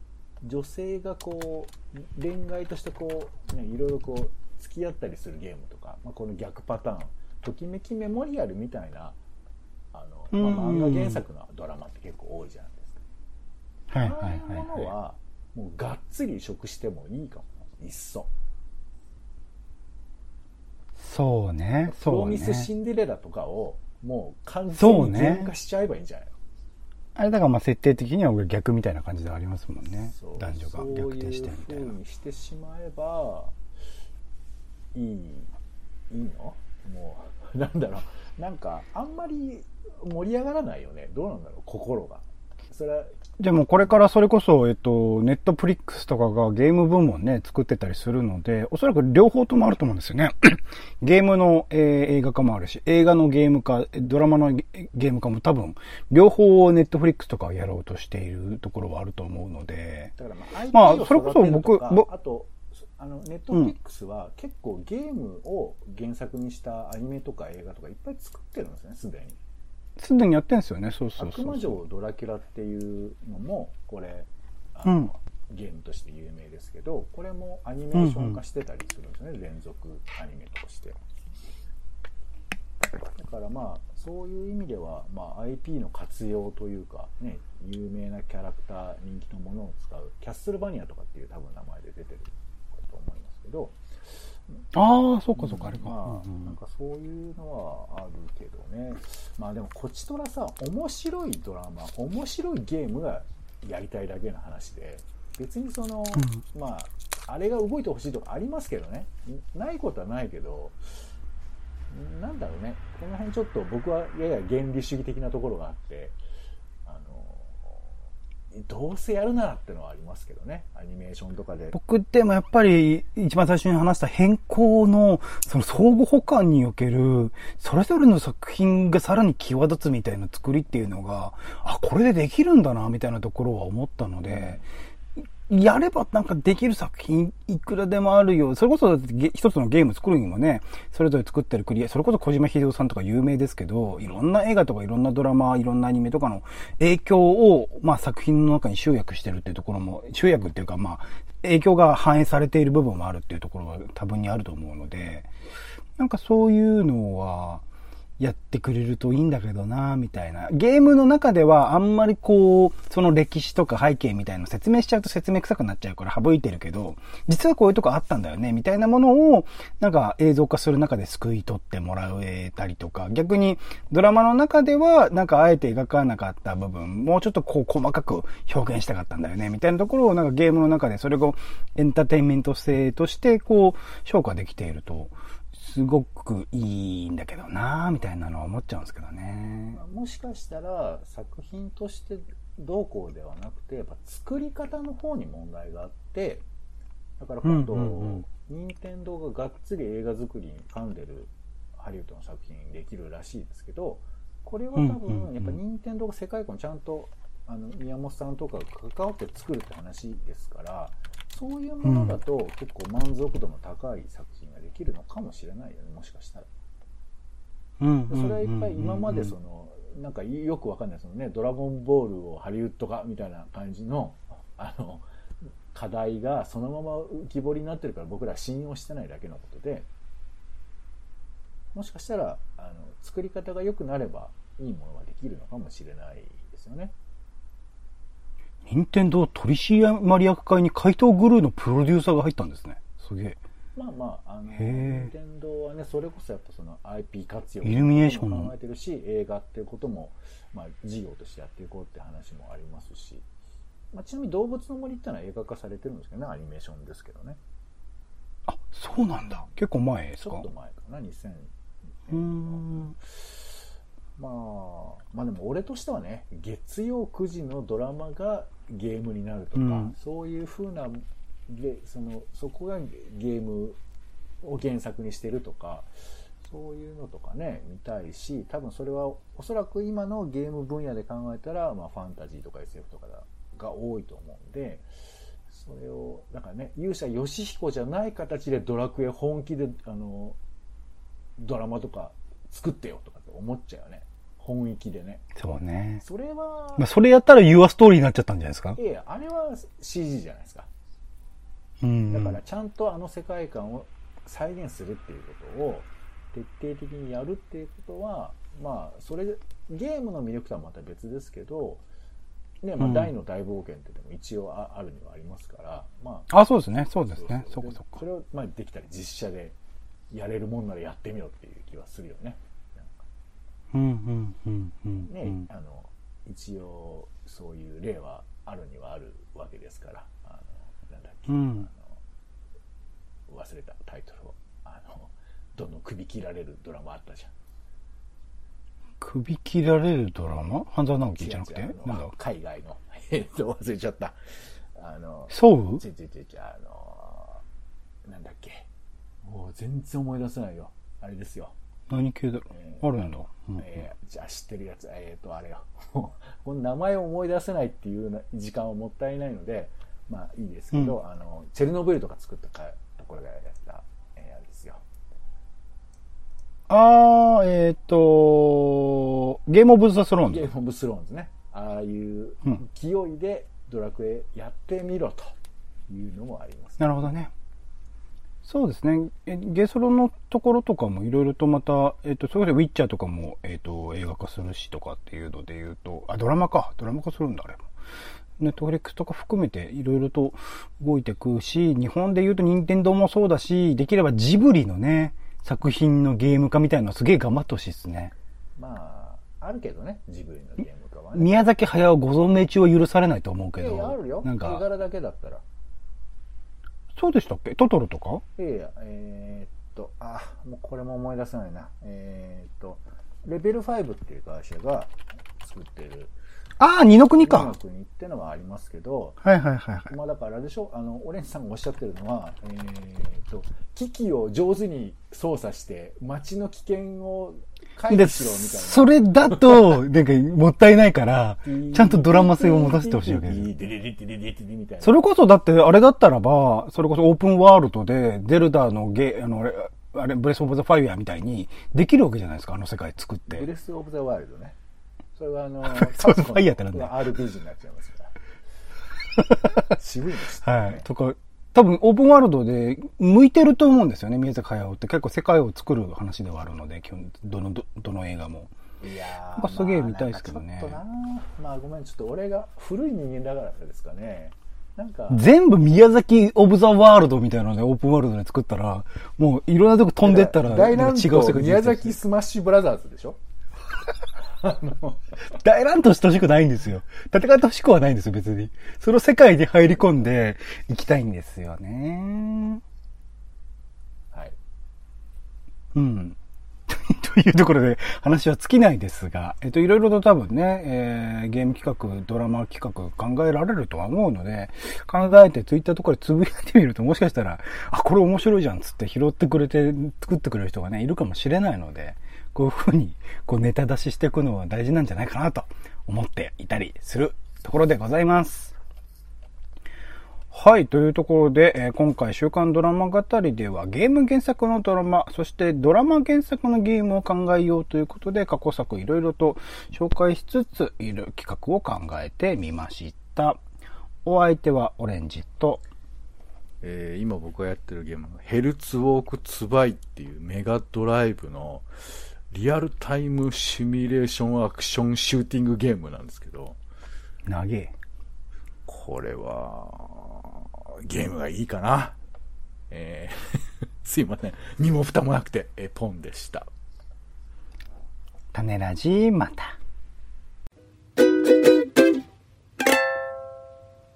女性がこう恋愛としてこう、ね、いろいろこう付き合ったりするゲームと、まあ、この逆パターンときめきメモリアルみたいなあの、まあ、うん漫画原作のドラマって結構多いじゃないですか。はいはいああいうものはい、ははもうがっつり移植してもいいかもいっそ。い。そうね。プそうロミスシね。ンデレラとかをもう完全にゲーム化しちゃえばいいんじゃないの？あれだからまあ設定的には逆みたいな感じではありますもんね。男女が逆転してみたいなそういう風。にしてしまえばいいいいの？もう *laughs* なんだろう。なんかあんまり盛り上がらないよね。どうなんだろう心が。それは、でもこれからそれこそ、えっと、ネットプリックスとかがゲーム部門ね、作ってたりするので、おそらく両方ともあると思うんですよね。*coughs* ゲームの、えー映画化もあるし、映画のゲーム化、ドラマのゲゲーム化も多分、両方ネットフリックスとかをやろうとしているところはあると思うので、だからまあ、まあそれこそ僕ぼあと、あの、ネットフリックスは結構ゲームを原作にしたアニメとか映画とかいっぱい作ってるんですね、すでに。すでにやってんですよね、そうそうそう悪魔。城ドラキュラっていうのも、これ、あのうんゲームとして有名ですけど、これもアニメーション化してたりするんですよね、連続アニメとして。だからまあ、そういう意味では、まあ、IP の活用というか、ね、有名なキャラクター、人気のものを使う、キャッスルバニアとかっていう多分名前で出てるけど、ああ、そうかそうか、あれか。なんかそういうのはあるけどね。まあでも、こちとらさ、面白いドラマ、面白いゲームがやりたいだけの話で、別にその、まあ、あれが動いてほしいとかありますけどね。ないことはないけど、なんだろうね。この辺ちょっと僕はやや原理主義的なところがあって、どうせやるならってのはありますけどね。アニメーションとかで。僕でもやっぱり一番最初に話した変更のその相互補完におけるそれぞれの作品がさらに際立つみたいな作りっていうのが、あ、これでできるんだなみたいなところは思ったので、やればなんかできる作品いくらでもあるよ。それこそ一つのゲーム作るにもね、それぞれ作ってるクリエイそれこそ小島秀夫さんとか有名ですけど、いろんな映画とかいろんなドラマ、いろんなアニメとかの影響を、まあ作品の中に集約してるっていうところも、集約っていうかまあ、影響が反映されている部分もあるっていうところは多分にあると思うので、なんかそういうのは、やってくれるといいんだけどなみたいな。ゲームの中ではあんまりこう、その歴史とか背景みたいなの説明しちゃうと説明臭くなっちゃうから省いてるけど、実はこういうとこあったんだよね、みたいなものを、なんか映像化する中ですくい取ってもらえたりとか、逆にドラマの中では、なんかあえて描かなかった部分、もうちょっとこう細かく表現したかったんだよね、みたいなところをなんかゲームの中でそれをエンターテインメント性としてこう、評価できていると、すごくいいんだけどなみたいなのは思っちゃうんですけどねま。あもしかしたら作品としてどうこうではなくてやっぱ作り方の方に問題があってだから今度、任天堂ががっつり映画作りに噛んでるハリウッドの作品できるらしいですけどこれは多分やっぱ任天堂が世界観ちゃんとあの宮本さんとかが関わって作るって話ですからそういうものだと結構満足度の高い作品きるのかもしれないよねもしかしたら。うんでそれはいっぱい今までその、なんかよくわかんないそのね、ドラゴンボールをハリウッド化みたいな感じの、あの、課題がそのまま浮き彫りになってるから僕らは信用してないだけのことで、もしかしたら、あの、作り方が良くなればいいものができるのかもしれないですよね。任天堂取締役会に怪盗グルーのプロデューサーが入ったんですね。すげえ。まあまあ、あの、任天堂はね、それこそやっぱその IP 活用イルミネーション考えてるし、映画っていうことも、まあ、事業としてやっていこうって話もありますし、まあ、ちなみに動物の森ってのは映画化されてるんですけどね、アニメーションですけどね。あ、そうなんだ。結構前ですか？ちょっと前かな、2000うーん。まあ、まあでも俺としてはね、月曜9時のドラマがゲームになるとか、うんそういう風なゲ、その、そこがゲームを原作にしてるとか、そういうのとかね、見たいし、多分それはおそらく今のゲーム分野で考えたら、まあファンタジーとか SF とかが多いと思うんで、それを、だからね、勇者ヨシヒコじゃない形でドラクエ本気で、あの、ドラマとか作ってよとかって思っちゃうよね。本域でね。そうね。それは、まあ、それやったら Your Story になっちゃったんじゃないですか？いやいやあれは CG じゃないですか。うん。だからちゃんとあの世界観を再現するっていうことを徹底的にやるっていうことは、まあ、それ、ゲームの魅力とはまた別ですけど、ね、まあ、うん大の大冒険ってでも一応ああるにはありますから、まあ、あ、そうですね。そうですね。そでそううかそ。れを、まあ、できたら実写でやれるもんならやってみろっていう気はするよね。うん、うん、うん、うん。ね、うんあの一応そういう例はあるにはあるわけですからうん忘れたタイトルをあのどんどん首切られるドラマあったじゃん首切られるドラマ？半沢直樹じゃなくて？なんだ？海外の。えっと、忘れちゃった。あの、そうちょちょちょちょ、あの、なんだっけ。もう全然思い出せないよ。あれですよ。何系だ？ろえうあるんだ。うんえーじゃあ知ってるやつ、えっ、と、あれよ。*laughs* この名前を思い出せないっていうな時間はもったいないので、まあいいですけど、あの、チェルノブイリとか作ったかところがやった、えーあれですよ。あー、えっ、と、ゲームオブザスローンズ。ゲームオブスローンズね。ああいううん勢いでドラクエやってみろというのもあります、なるほどね。そうですね。えゲソロのところとかもいろいろとまた、えっ、と、それでウィッチャーとかも、えっ、と、映画化するしとかっていうので言うと、あ、ドラマか。ドラマ化するんだ、あれも。ネットフリックスとか含めていろいろと動いてくし、日本で言うと任天堂もそうだし、できればジブリのね、作品のゲーム化みたいなのすげえ頑張ってほしいですね。まあ、あるけどね、ジブリのゲーム化はね。宮崎駿ご存命中は許されないと思うけど。いやあるよ。なんか、絵柄だけだったら。そうでしたっけ？トトロとか？いやいや、えーっと、あ、もうこれも思い出せないな。えーっと、レベル5っていう会社が作ってる、ああ、二ノ国とか。楽にってのはありますけど、はいはいはいはい。まあだからあれでしょあの、オレンジさんがおっしゃってるのは、えーっと、機器を上手に操作して、街の危険を回で、避しろみたいな。それだと、なんか、もったいないから、ちゃんとドラマ性を持たせてほしいわけです。それこそだって、あれだったらば、それこそオープンワールドで、ゼルダのゲ、あの、あれ、あれブレスオブザファイアみたいに、できるわけじゃないですか、あの世界作って。ブレス・オブ・ザ・ワイルドね。それはあの、スオブザファイヤーってなんだよ RPG になっちゃいますから。渋いです、ね。はい。とか、多分オープンワールドで向いてると思うんですよね、宮崎駿って。結構世界を作る話ではあるので、基本、どの、どどの映画も。いやなんかすげえ見たいですけどねまあなんかちょっとなまあごめん、ちょっと俺が古い人間だからですかね。なんか、全部宮崎オブザワールドみたいなのでオープンワールドで作ったら、もういろんなとこ飛んでったら、違う世界闘宮崎スマッシュブラザーズでしょ？大乱闘してほしくないんですよ。戦ってほしくはないんですよ、別に。その世界に入り込んでいきたいんですよね。はい。うん。*laughs* というところで話は尽きないですが、えっと、いろいろと多分ね、えーゲーム企画、ドラマ企画考えられるとは思うので、考えてツイッターとかでつぶやいてみるともしかしたら、あ、これ面白いじゃんっつって拾ってくれて、作ってくれる人がね、いるかもしれないので、こういうふうに、こうネタ出ししていくのは大事なんじゃないかなと思っていたりするところでございます。はい。というところで、えー今回週刊ドラマ語りではゲーム原作のドラマ、そしてドラマ原作のゲームを考えようということで過去作いろいろと紹介しつつ、いる企画を考えてみました。お相手はオレンジと、えー今僕がやってるゲームのヘルツウォークツバイっていうメガドライブのリアルタイムシミュレーションアクションシューティングゲームなんですけど。長え。これは、ゲームがいいかな。えー *laughs* すいません。身も蓋もなくて、えー、ポンでした。種ラジまた。